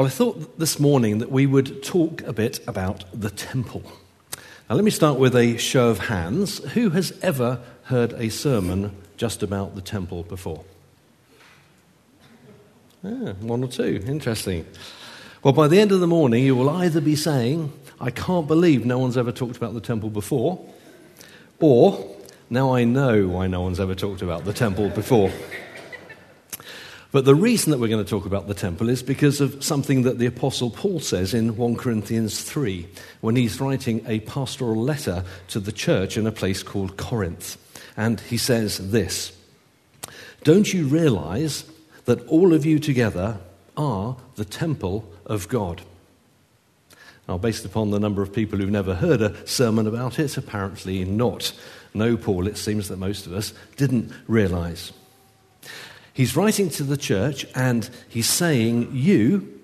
Well, I thought this morning that we would talk a bit about the temple. Now, let me start with a show of hands. Who has ever heard a sermon just about the temple before? Yeah, one or two. Interesting. Well, by the end of the morning, you will either be saying, I can't believe no one's ever talked about the temple before, or, now I know why no one's ever talked about the temple before. But the reason that we're going to talk about the temple is because of something that the Apostle Paul says in 1 Corinthians 3 when he's writing a pastoral letter to the church in a place called Corinth. And he says this Don't you realize that all of you together are the temple of God? Now, based upon the number of people who've never heard a sermon about it, apparently not. No, Paul, it seems that most of us didn't realize. He's writing to the church and he's saying, You,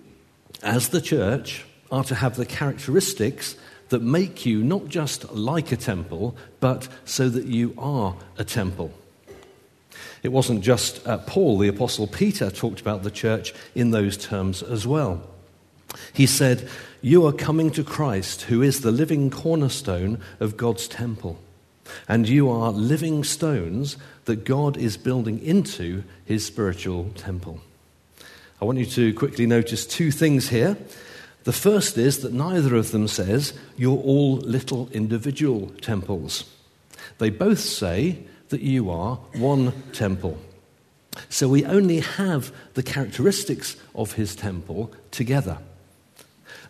as the church, are to have the characteristics that make you not just like a temple, but so that you are a temple. It wasn't just uh, Paul, the Apostle Peter talked about the church in those terms as well. He said, You are coming to Christ, who is the living cornerstone of God's temple. And you are living stones that God is building into his spiritual temple. I want you to quickly notice two things here. The first is that neither of them says you're all little individual temples. They both say that you are one temple. So we only have the characteristics of his temple together.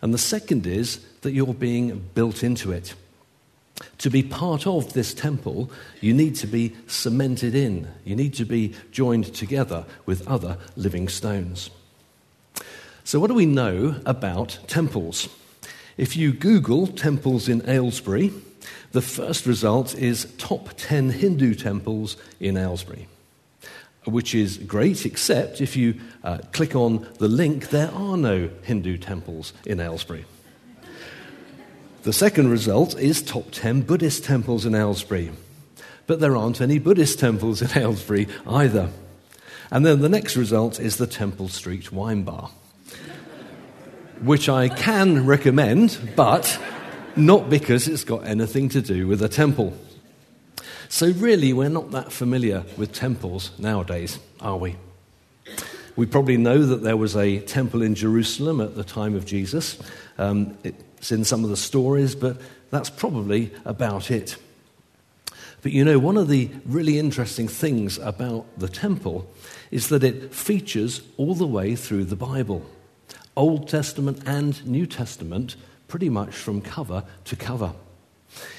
And the second is that you're being built into it. To be part of this temple, you need to be cemented in. You need to be joined together with other living stones. So, what do we know about temples? If you Google temples in Aylesbury, the first result is top 10 Hindu temples in Aylesbury, which is great, except if you uh, click on the link, there are no Hindu temples in Aylesbury. The second result is top 10 Buddhist temples in Aylesbury. But there aren't any Buddhist temples in Aylesbury either. And then the next result is the Temple Street Wine Bar, which I can recommend, but not because it's got anything to do with a temple. So, really, we're not that familiar with temples nowadays, are we? We probably know that there was a temple in Jerusalem at the time of Jesus. Um, it it's in some of the stories, but that's probably about it. But you know, one of the really interesting things about the temple is that it features all the way through the Bible Old Testament and New Testament, pretty much from cover to cover.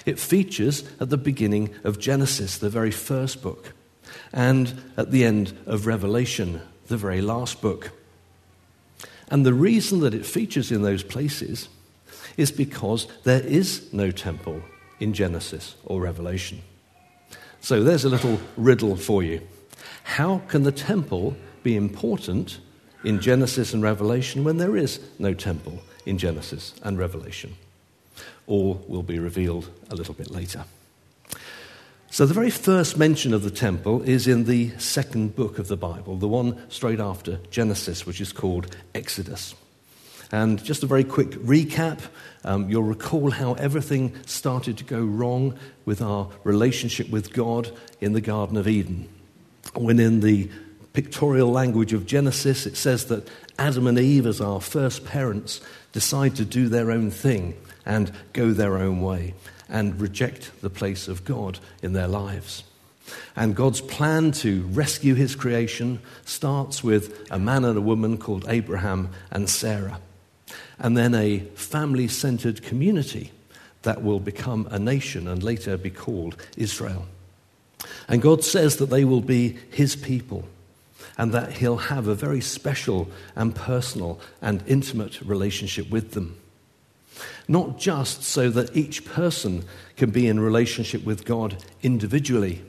It features at the beginning of Genesis, the very first book, and at the end of Revelation, the very last book. And the reason that it features in those places is because there is no temple in Genesis or Revelation. So there's a little riddle for you. How can the temple be important in Genesis and Revelation when there is no temple in Genesis and Revelation? All will be revealed a little bit later. So, the very first mention of the temple is in the second book of the Bible, the one straight after Genesis, which is called Exodus. And just a very quick recap um, you'll recall how everything started to go wrong with our relationship with God in the Garden of Eden. When, in the pictorial language of Genesis, it says that Adam and Eve, as our first parents, decide to do their own thing and go their own way and reject the place of God in their lives. And God's plan to rescue his creation starts with a man and a woman called Abraham and Sarah and then a family centered community that will become a nation and later be called Israel. And God says that they will be his people and that he'll have a very special and personal and intimate relationship with them. Not just so that each person can be in relationship with God individually,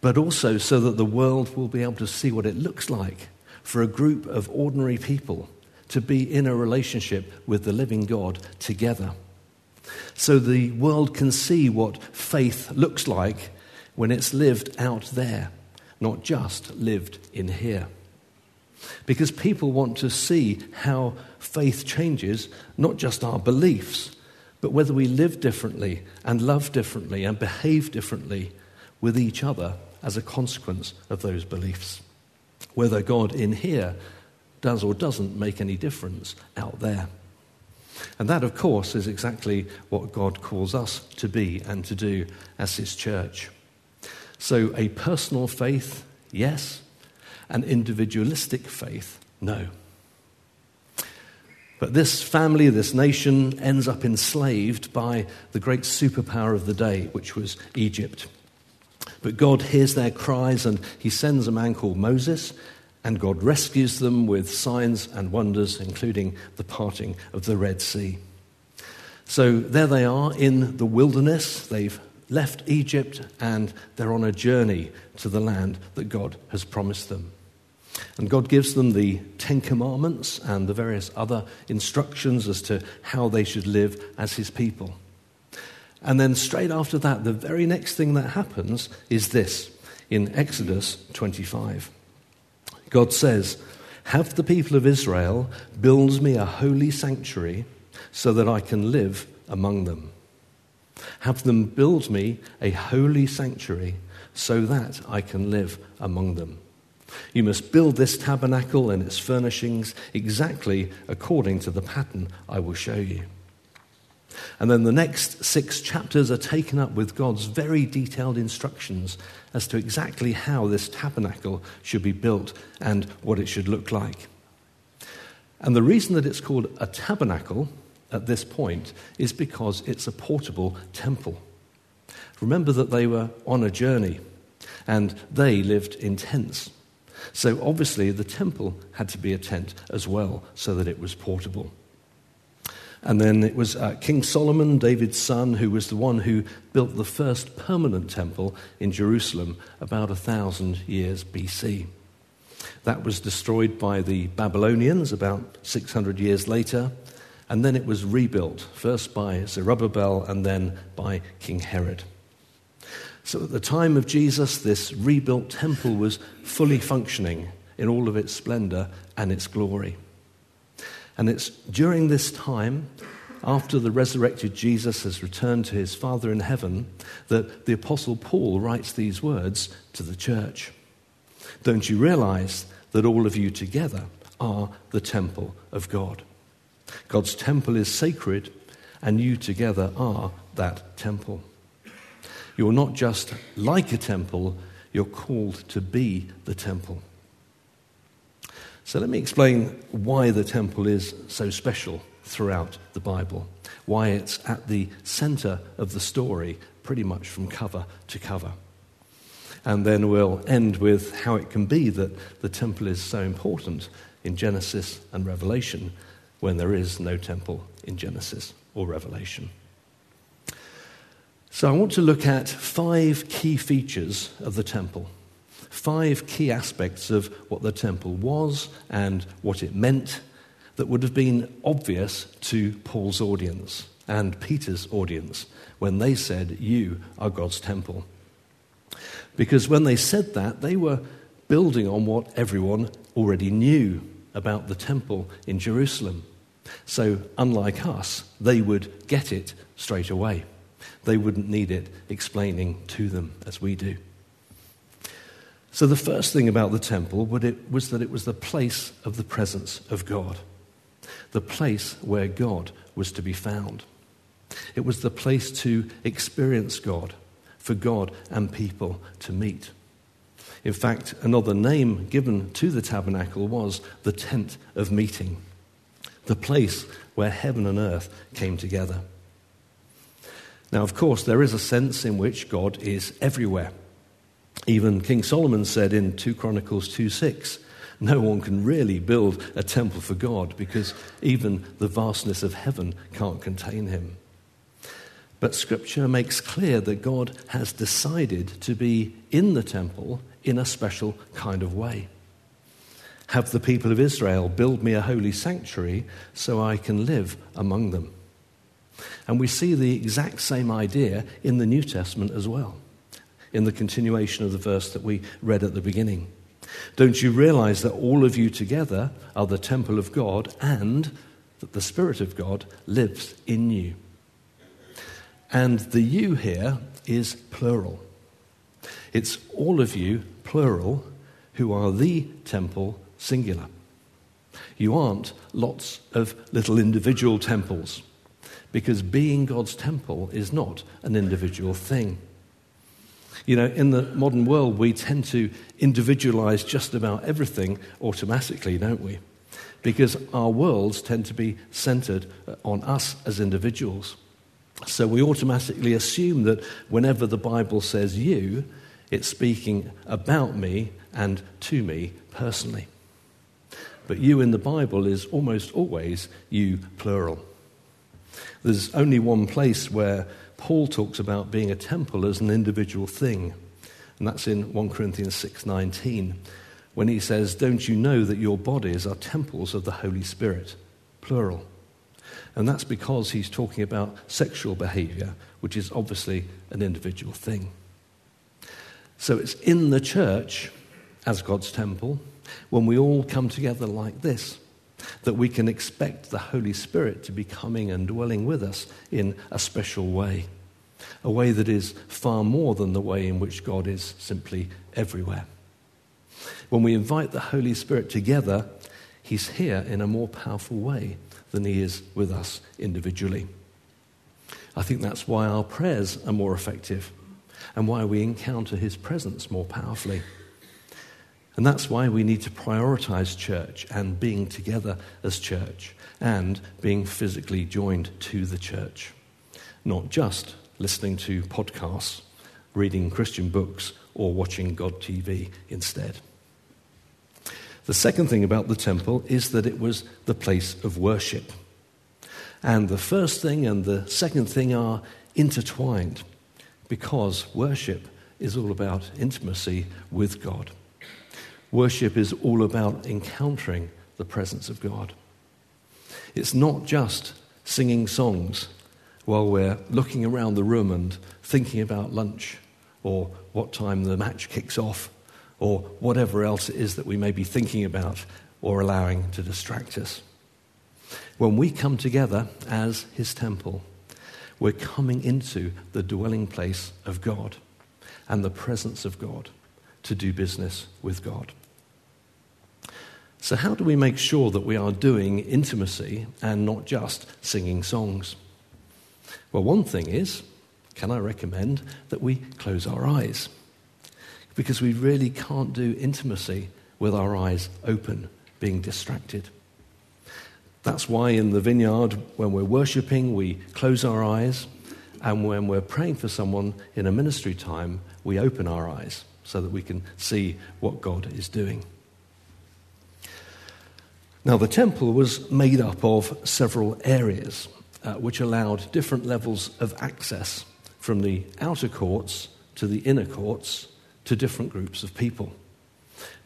but also so that the world will be able to see what it looks like for a group of ordinary people to be in a relationship with the living God together. So the world can see what faith looks like when it's lived out there, not just lived in here. Because people want to see how faith changes not just our beliefs, but whether we live differently and love differently and behave differently with each other as a consequence of those beliefs. Whether God in here does or doesn't make any difference out there. And that, of course, is exactly what God calls us to be and to do as His church. So, a personal faith, yes, an individualistic faith, no. But this family, this nation, ends up enslaved by the great superpower of the day, which was Egypt. But God hears their cries and he sends a man called Moses, and God rescues them with signs and wonders, including the parting of the Red Sea. So there they are in the wilderness. They've left Egypt and they're on a journey to the land that God has promised them. And God gives them the Ten Commandments and the various other instructions as to how they should live as His people. And then, straight after that, the very next thing that happens is this in Exodus 25. God says, Have the people of Israel build me a holy sanctuary so that I can live among them. Have them build me a holy sanctuary so that I can live among them. You must build this tabernacle and its furnishings exactly according to the pattern I will show you. And then the next six chapters are taken up with God's very detailed instructions as to exactly how this tabernacle should be built and what it should look like. And the reason that it's called a tabernacle at this point is because it's a portable temple. Remember that they were on a journey and they lived in tents. So obviously, the temple had to be a tent as well, so that it was portable. And then it was uh, King Solomon, David's son, who was the one who built the first permanent temple in Jerusalem about a thousand years BC. That was destroyed by the Babylonians about 600 years later, and then it was rebuilt, first by Zerubbabel and then by King Herod. So at the time of Jesus, this rebuilt temple was fully functioning in all of its splendor and its glory. And it's during this time, after the resurrected Jesus has returned to his Father in heaven, that the Apostle Paul writes these words to the church Don't you realize that all of you together are the temple of God? God's temple is sacred, and you together are that temple. You're not just like a temple, you're called to be the temple. So let me explain why the temple is so special throughout the Bible, why it's at the center of the story, pretty much from cover to cover. And then we'll end with how it can be that the temple is so important in Genesis and Revelation when there is no temple in Genesis or Revelation. So I want to look at five key features of the temple, five key aspects of what the temple was and what it meant that would have been obvious to Paul's audience and Peter's audience when they said, You are God's temple. Because when they said that, they were building on what everyone already knew about the temple in Jerusalem. So, unlike us, they would get it straight away they wouldn't need it explaining to them as we do. So, the first thing about the temple was that it was the place of the presence of God, the place where God was to be found. It was the place to experience God, for God and people to meet. In fact, another name given to the tabernacle was the tent of meeting, the place where heaven and earth came together. Now, of course, there is a sense in which God is everywhere. Even King Solomon said in 2 Chronicles 2 6, no one can really build a temple for God because even the vastness of heaven can't contain him. But Scripture makes clear that God has decided to be in the temple in a special kind of way. Have the people of Israel build me a holy sanctuary so I can live among them. And we see the exact same idea in the New Testament as well, in the continuation of the verse that we read at the beginning. Don't you realize that all of you together are the temple of God and that the Spirit of God lives in you? And the you here is plural. It's all of you, plural, who are the temple, singular. You aren't lots of little individual temples, because being God's temple is not an individual thing. You know, in the modern world, we tend to individualize just about everything automatically, don't we? Because our worlds tend to be centered on us as individuals. So we automatically assume that whenever the Bible says you, it's speaking about me and to me personally. But you in the Bible is almost always you plural. There's only one place where Paul talks about being a temple as an individual thing, and that's in 1 Corinthians 6:19, when he says, "Don't you know that your bodies are temples of the Holy Spirit?" plural. And that's because he's talking about sexual behavior, which is obviously an individual thing. So it's in the church, as God's temple, when we all come together like this, that we can expect the Holy Spirit to be coming and dwelling with us in a special way, a way that is far more than the way in which God is simply everywhere. When we invite the Holy Spirit together, He's here in a more powerful way than He is with us individually. I think that's why our prayers are more effective and why we encounter His presence more powerfully. And that's why we need to prioritize church and being together as church and being physically joined to the church, not just listening to podcasts, reading Christian books, or watching God TV instead. The second thing about the temple is that it was the place of worship. And the first thing and the second thing are intertwined because worship is all about intimacy with God. Worship is all about encountering the presence of God. It's not just singing songs while we're looking around the room and thinking about lunch or what time the match kicks off or whatever else it is that we may be thinking about or allowing to distract us. When we come together as His temple, we're coming into the dwelling place of God and the presence of God to do business with God. So, how do we make sure that we are doing intimacy and not just singing songs? Well, one thing is, can I recommend that we close our eyes? Because we really can't do intimacy with our eyes open, being distracted. That's why in the vineyard, when we're worshipping, we close our eyes. And when we're praying for someone in a ministry time, we open our eyes so that we can see what God is doing. Now, the temple was made up of several areas uh, which allowed different levels of access from the outer courts to the inner courts to different groups of people.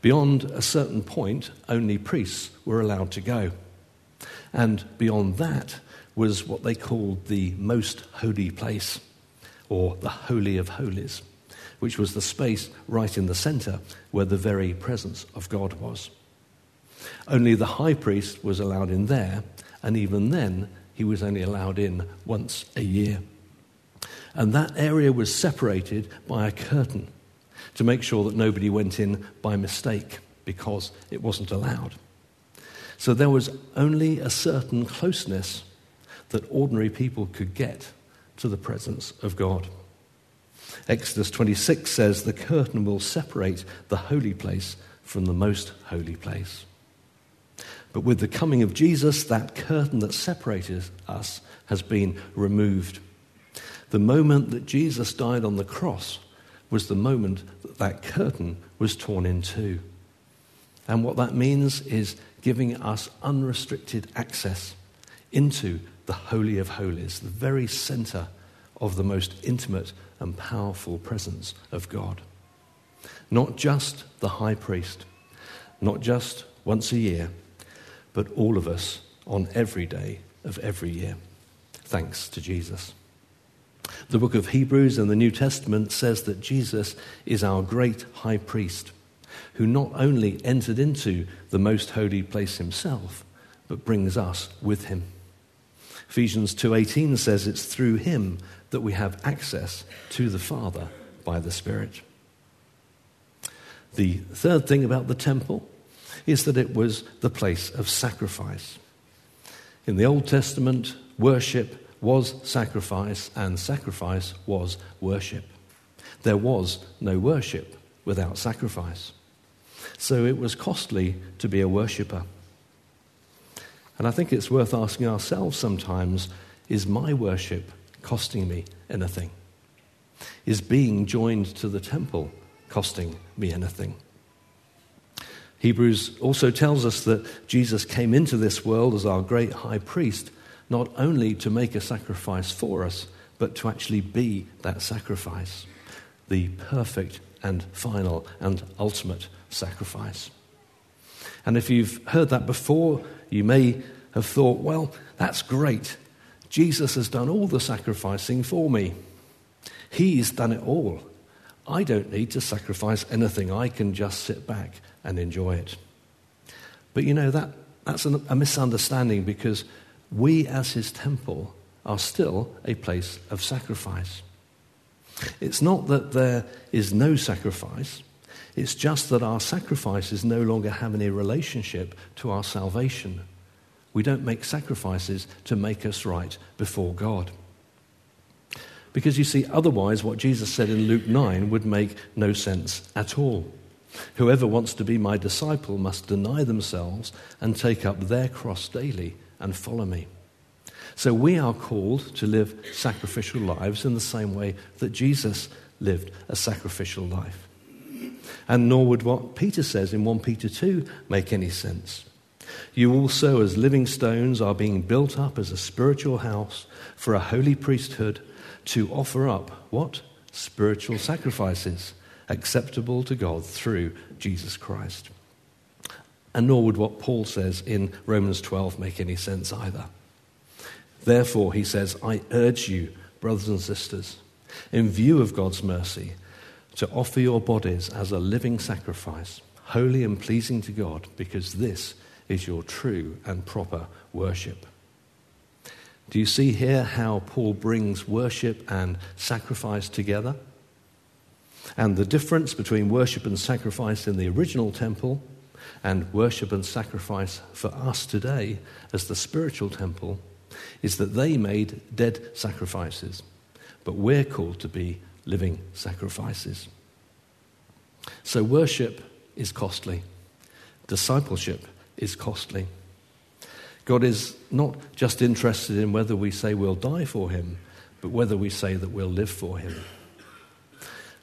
Beyond a certain point, only priests were allowed to go. And beyond that was what they called the most holy place, or the Holy of Holies, which was the space right in the center where the very presence of God was. Only the high priest was allowed in there, and even then, he was only allowed in once a year. And that area was separated by a curtain to make sure that nobody went in by mistake because it wasn't allowed. So there was only a certain closeness that ordinary people could get to the presence of God. Exodus 26 says the curtain will separate the holy place from the most holy place. But with the coming of Jesus, that curtain that separated us has been removed. The moment that Jesus died on the cross was the moment that that curtain was torn in two. And what that means is giving us unrestricted access into the Holy of Holies, the very center of the most intimate and powerful presence of God. Not just the high priest, not just once a year, but all of us on every day of every year. Thanks to Jesus. The book of Hebrews in the New Testament says that Jesus is our great high priest who not only entered into the most holy place himself, but brings us with him. Ephesians 2:18 says it's through him that we have access to the Father by the Spirit. The third thing about the temple is that it was the place of sacrifice. In the Old Testament, worship was sacrifice, and sacrifice was worship. There was no worship without sacrifice. So it was costly to be a worshipper. And I think it's worth asking ourselves sometimes is my worship costing me anything? Is being joined to the temple costing me anything? Hebrews also tells us that Jesus came into this world as our great high priest, not only to make a sacrifice for us, but to actually be that sacrifice, the perfect and final and ultimate sacrifice. And if you've heard that before, you may have thought, well, that's great. Jesus has done all the sacrificing for me. He's done it all. I don't need to sacrifice anything. I can just sit back and enjoy it. But you know, that, that's a misunderstanding because we, as his temple, are still a place of sacrifice. It's not that there is no sacrifice, it's just that our sacrifices no longer have any relationship to our salvation. We don't make sacrifices to make us right before God. Because you see, otherwise, what Jesus said in Luke 9 would make no sense at all. Whoever wants to be my disciple must deny themselves and take up their cross daily and follow me. So we are called to live sacrificial lives in the same way that Jesus lived a sacrificial life. And nor would what Peter says in 1 Peter 2 make any sense. You also, as living stones, are being built up as a spiritual house for a holy priesthood to offer up what? Spiritual sacrifices acceptable to God through Jesus Christ. And nor would what Paul says in Romans 12 make any sense either. Therefore, he says, I urge you, brothers and sisters, in view of God's mercy, to offer your bodies as a living sacrifice, holy and pleasing to God, because this is your true and proper worship. Do you see here how Paul brings worship and sacrifice together? And the difference between worship and sacrifice in the original temple and worship and sacrifice for us today as the spiritual temple is that they made dead sacrifices, but we're called to be living sacrifices. So worship is costly, discipleship is costly. God is not just interested in whether we say we'll die for him, but whether we say that we'll live for him.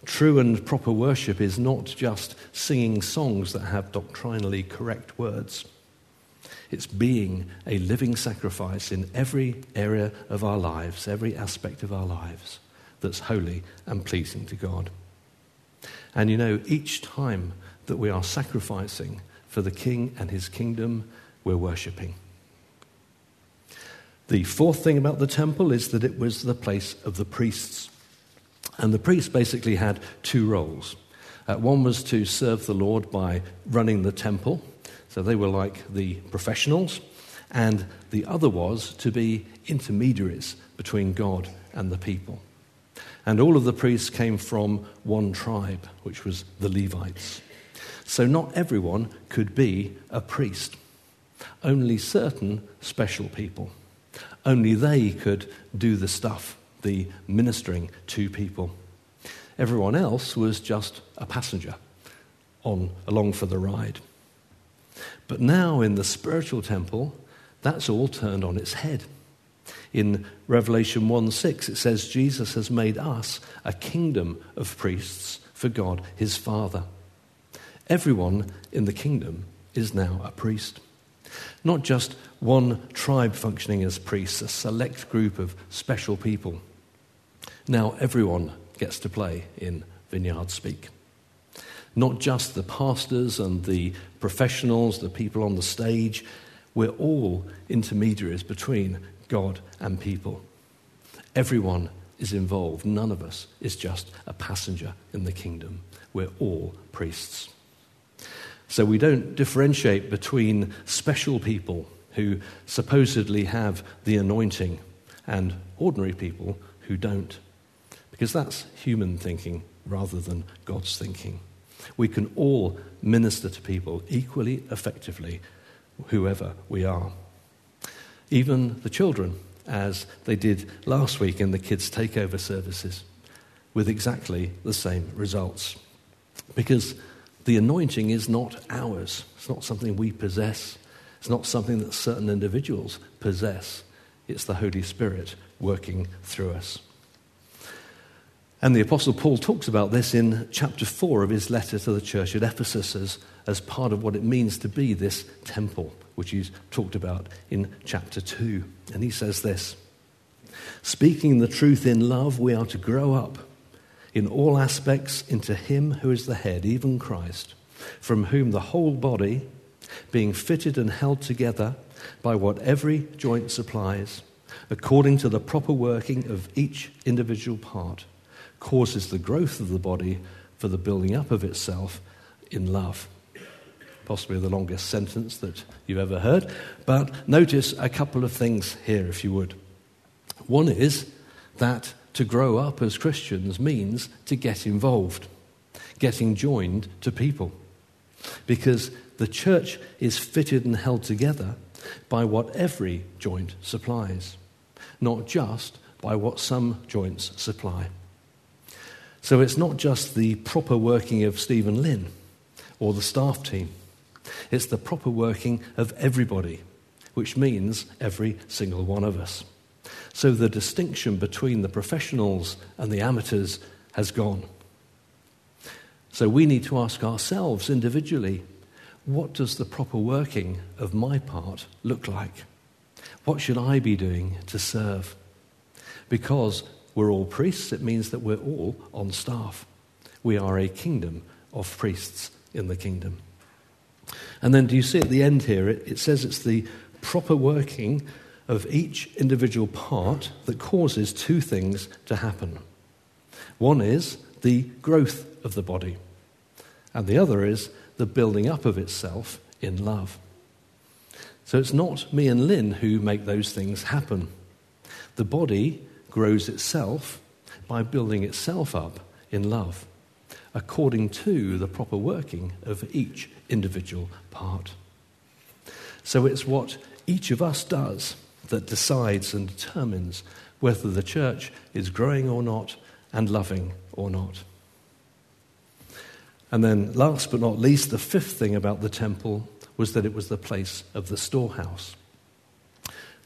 True and proper worship is not just singing songs that have doctrinally correct words. It's being a living sacrifice in every area of our lives, every aspect of our lives that's holy and pleasing to God. And you know, each time that we are sacrificing for the King and his kingdom, we're worshipping. The fourth thing about the temple is that it was the place of the priests. And the priests basically had two roles. Uh, one was to serve the Lord by running the temple, so they were like the professionals. And the other was to be intermediaries between God and the people. And all of the priests came from one tribe, which was the Levites. So not everyone could be a priest, only certain special people. Only they could do the stuff, the ministering to people. Everyone else was just a passenger on along for the ride. But now in the spiritual temple, that's all turned on its head. In Revelation 1 6, it says, Jesus has made us a kingdom of priests for God his Father. Everyone in the kingdom is now a priest. Not just one tribe functioning as priests, a select group of special people. Now everyone gets to play in Vineyard Speak. Not just the pastors and the professionals, the people on the stage. We're all intermediaries between God and people. Everyone is involved. None of us is just a passenger in the kingdom. We're all priests. So we don't differentiate between special people who supposedly have the anointing and ordinary people who don't, because that's human thinking rather than God's thinking. We can all minister to people equally effectively, whoever we are. Even the children, as they did last week in the kids' takeover services, with exactly the same results. Because the anointing is not ours, it's not something we possess, it's not something that certain individuals possess. It's the Holy Spirit working through us. And the Apostle Paul talks about this in chapter 4 of his letter to the church at Ephesus as, as part of what it means to be this temple, which he's talked about in chapter 2. And he says this Speaking the truth in love, we are to grow up in all aspects into Him who is the head, even Christ, from whom the whole body, being fitted and held together by what every joint supplies, according to the proper working of each individual part, causes the growth of the body for the building up of itself in love. Possibly the longest sentence that you've ever heard, but notice a couple of things here, if you would. One is that to grow up as Christians means to get involved, getting joined to people. Because the church is fitted and held together by what every joint supplies, not just by what some joints supply. So it's not just the proper working of Stephen Lynn or the staff team, it's the proper working of everybody, which means every single one of us. So the distinction between the professionals and the amateurs has gone. So we need to ask ourselves individually what does the proper working of my part look like? What should I be doing to serve? Because we're all priests, it means that we're all on staff. We are a kingdom of priests in the kingdom. And then do you see at the end here, it, it says it's the proper working of each individual part that causes two things to happen. One is the growth of the body, and the other is the building up of itself in love. So it's not me and Lynn who make those things happen. The body grows itself by building itself up in love, according to the proper working of each individual part. So it's what each of us does that decides and determines whether the church is growing or not and loving or not. And then, last but not least, the fifth thing about the temple was that it was the place of the storehouse.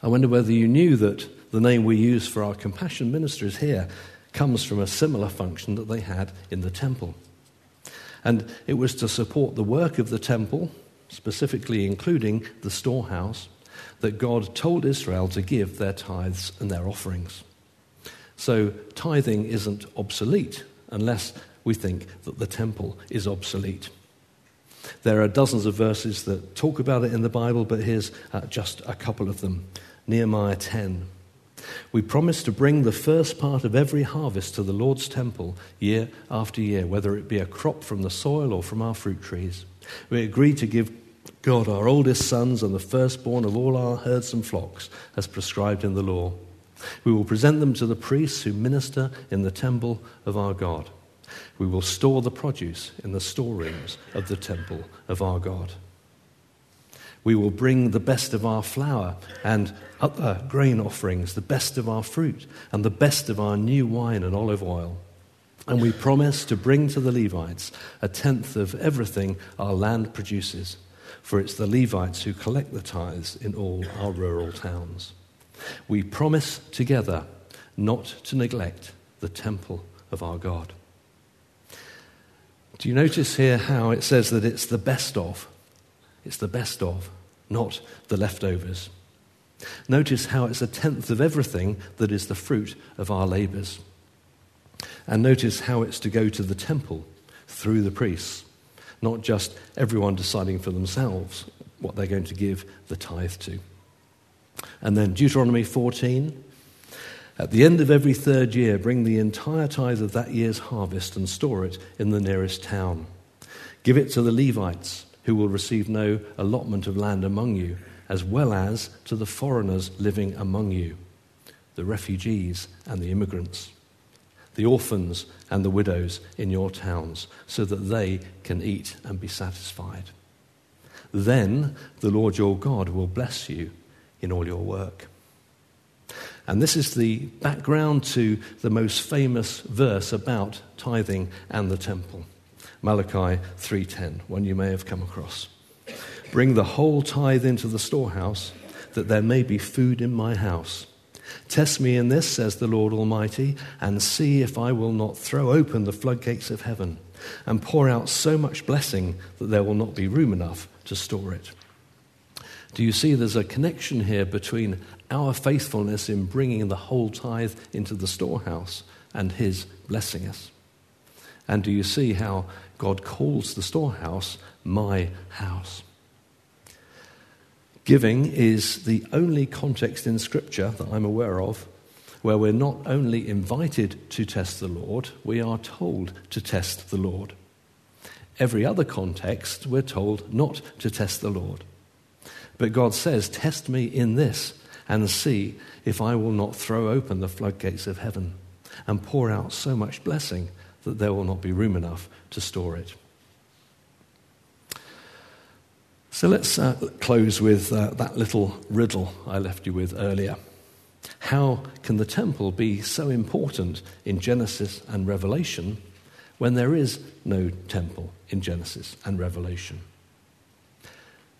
I wonder whether you knew that the name we use for our compassion ministers here comes from a similar function that they had in the temple. And it was to support the work of the temple, specifically including the storehouse, that God told Israel to give their tithes and their offerings. So tithing isn't obsolete unless we think that the temple is obsolete. There are dozens of verses that talk about it in the Bible, but here's uh, just a couple of them. Nehemiah 10. We promise to bring the first part of every harvest to the Lord's temple year after year, whether it be a crop from the soil or from our fruit trees. We agree to give God, our oldest sons and the firstborn of all our herds and flocks, as prescribed in the law. We will present them to the priests who minister in the temple of our God. We will store the produce in the storerooms of the temple of our God. We will bring the best of our flour and other grain offerings, the best of our fruit, and the best of our new wine and olive oil. And we promise to bring to the Levites a tenth of everything our land produces for it's the Levites who collect the tithes in all our rural towns. We promise together not to neglect the temple of our God. Do you notice here how it says that it's the best of? It's the best of, not the leftovers. Notice how it's a tenth of everything that is the fruit of our labours. And notice how it's to go to the temple through the priests not just everyone deciding for themselves what they're going to give the tithe to. And then Deuteronomy 14. At the end of every third year, bring the entire tithe of that year's harvest and store it in the nearest town. Give it to the Levites, who will receive no allotment of land among you, as well as to the foreigners living among you, the refugees and the immigrants, the orphans and the widows in your towns, so that they can eat and be satisfied. Then the Lord your God will bless you in all your work. And this is the background to the most famous verse about tithing and the temple. Malachi 3:10, one you may have come across. Bring the whole tithe into the storehouse that there may be food in my house. Test me in this, says the Lord Almighty, and see if I will not throw open the floodgates of heaven and pour out so much blessing that there will not be room enough to store it. Do you see there's a connection here between our faithfulness in bringing the whole tithe into the storehouse and His blessing us? And do you see how God calls the storehouse my house? Giving is the only context in Scripture that I'm aware of where we're not only invited to test the Lord, we are told to test the Lord. Every other context, we're told not to test the Lord. But God says, Test me in this and see if I will not throw open the floodgates of heaven and pour out so much blessing that there will not be room enough to store it. So let's uh, close with uh, that little riddle I left you with earlier. How can the temple be so important in Genesis and Revelation when there is no temple in Genesis and Revelation?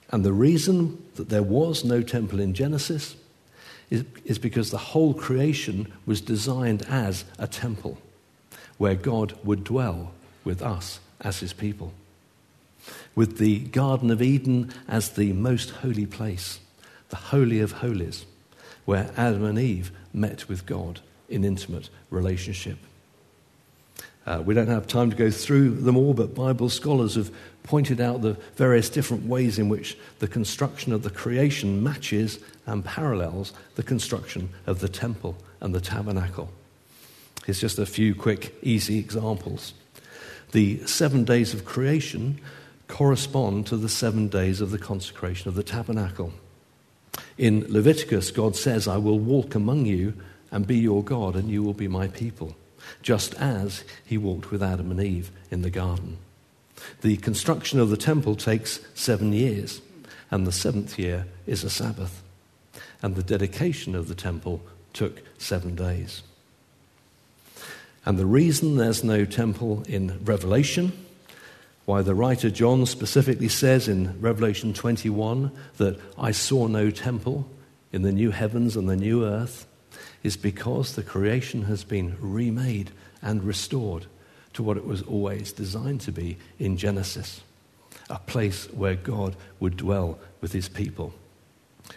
And the reason that there was no temple in Genesis is, is because the whole creation was designed as a temple where God would dwell with us as his people. With the Garden of Eden as the most holy place, the Holy of Holies, where Adam and Eve met with God in intimate relationship. Uh, we don't have time to go through them all, but Bible scholars have pointed out the various different ways in which the construction of the creation matches and parallels the construction of the temple and the tabernacle. Here's just a few quick, easy examples. The seven days of creation correspond to the seven days of the consecration of the tabernacle. In Leviticus, God says, I will walk among you and be your God, and you will be my people, just as he walked with Adam and Eve in the garden. The construction of the temple takes seven years, and the seventh year is a Sabbath. And the dedication of the temple took seven days. And the reason there's no temple in Revelation why the writer John specifically says in Revelation 21 that I saw no temple in the new heavens and the new earth is because the creation has been remade and restored to what it was always designed to be in Genesis a place where God would dwell with his people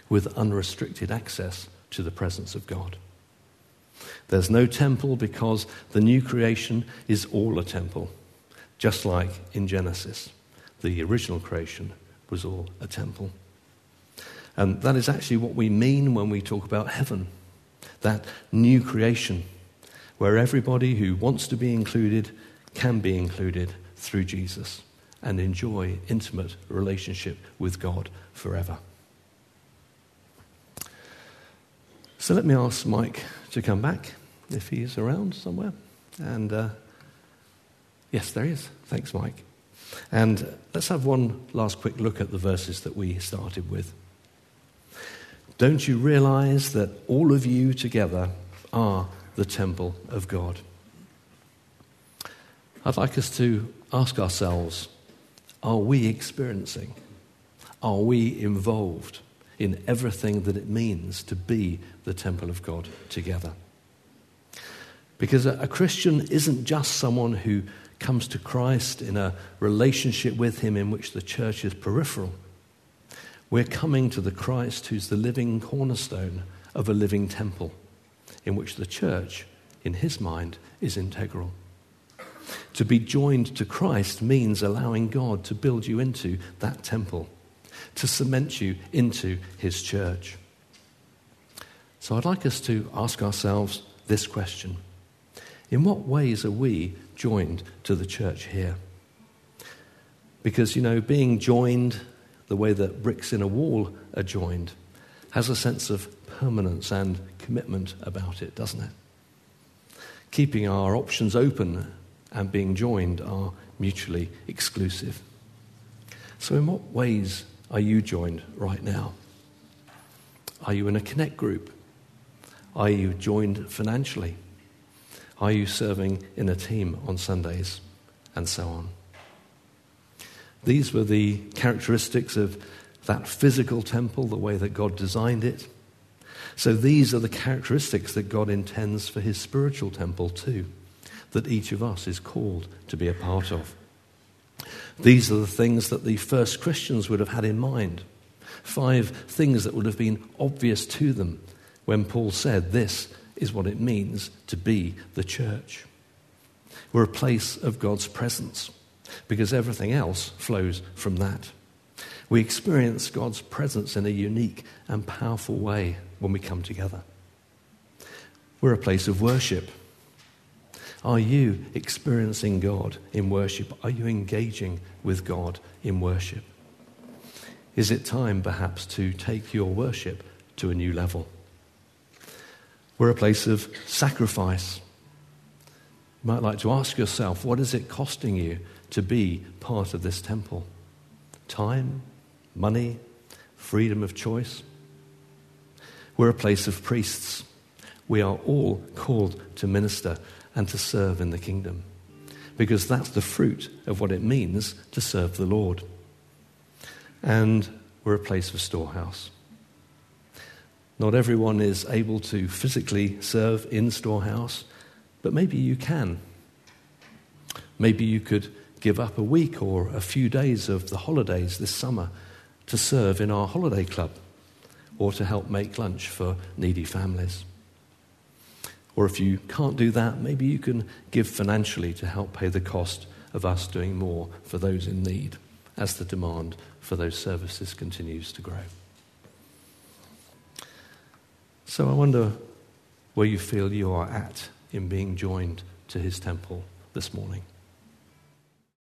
with unrestricted access to the presence of God. There's no temple because the new creation is all a temple. Just like in Genesis, the original creation was all a temple. And that is actually what we mean when we talk about heaven that new creation, where everybody who wants to be included can be included through Jesus and enjoy intimate relationship with God forever. So let me ask Mike to come back if he's around somewhere. And uh, Yes, there is. Thanks, Mike. And let's have one last quick look at the verses that we started with. Don't you realize that all of you together are the temple of God? I'd like us to ask ourselves are we experiencing, are we involved in everything that it means to be the temple of God together? Because a, Christian isn't just someone who comes to Christ in a relationship with Him in which the church is peripheral. We're coming to the Christ who's the living cornerstone of a living temple, in which the church, in His mind, is integral. To be joined to Christ means allowing God to build you into that temple, to cement you into His church. So I'd like us to ask ourselves this question In what ways are we joined to the church here. Because, you know, being joined the way that bricks in a wall are joined has a sense of permanence and commitment about it, doesn't it? Keeping our options open and being joined are mutually exclusive. So, in what ways are you joined right now? Are you in a connect group? Are you joined financially? Are you serving in a team on Sundays? And so on. These were the characteristics of that physical temple, the way that God designed it. So these are the characteristics that God intends for his spiritual temple too, that each of us is called to be a part of. These are the things that the first Christians would have had in mind. Five things that would have been obvious to them when Paul said, This is what it means to be the church. We're a place of God's presence because everything else flows from that. We experience God's presence in a unique and powerful way when we come together. We're a place of worship. Are you experiencing God in worship? Are you engaging with God in worship? Is it time, perhaps, to take your worship to a new level? We're a place of sacrifice. You might like to ask yourself what is it costing you to be part of this temple? Time, money, freedom of choice? We're a place of priests. We are all called to minister and to serve in the kingdom because that's the fruit of what it means to serve the Lord. And we're a place of storehouse. Not everyone is able to physically serve in storehouse, but maybe you can. Maybe you could give up a week or a few days of the holidays this summer to serve in our holiday club or to help make lunch for needy families. Or if you can't do that, maybe you can give financially to help pay the cost of us doing more for those in need as the demand for those services continues to grow. So I wonder where you feel you are at in being joined to his temple this morning.